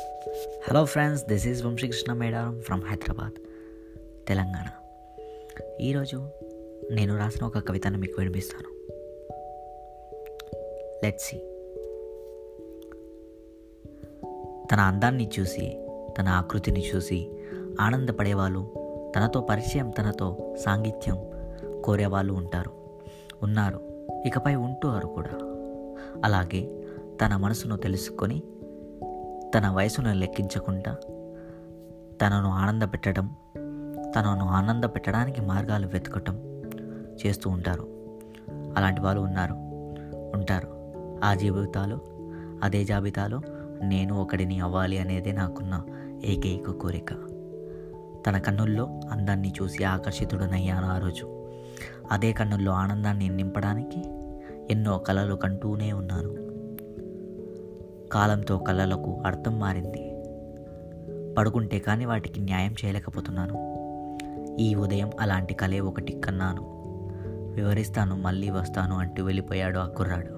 Hello friends this is Vamshi Krishna Medaram from Hyderabad Telangana ఈరోజు నేను రాసిన ఒక కవితను మీకు వినిపిస్తాను. లెట్సి తన అందాన్ని చూసి తన ఆకృతిని చూసి ఆనందపడేవాళ్ళు తనతో పరిచయం తనతో సాంగిత్యం కోరేవాళ్ళు ఉంటారు ఉన్నారు ఇకపై ఉంటారు కూడా. అలాగే తన మనసును తెలుసుకొని తన వయసును లెక్కించకుండా తనను ఆనందపెట్టడం తనను ఆనంద పెట్టడానికి మార్గాలు వెతకటం చేస్తూ ఉంటారు. అలాంటి వాళ్ళు ఉన్నారు ఉంటారు. ఆ జీవితాలు అదే జాబితాలో నేను ఒకడిని అవ్వాలి అనేదే నాకున్న ఏకైక కోరిక. తన కన్నుల్లో అందాన్ని చూసి ఆకర్షితుడనయ్యాను ఆ రోజు. అదే కన్నుల్లో ఆనందాన్ని నింపడానికి ఎన్నో కలలు కంటూనే ఉన్నాను. కాలంతో కళలకు అర్థం మారింది. పడుకుంటే కానీ వాటికి న్యాయం చేయలేకపోతున్నాను. ఈ ఉదయం అలాంటి కలే ఒకటి కన్నాను. వివరిస్తాను మళ్ళీ వస్తాను అంటూ వెళ్ళిపోయాడు ఆ కుర్రాడు.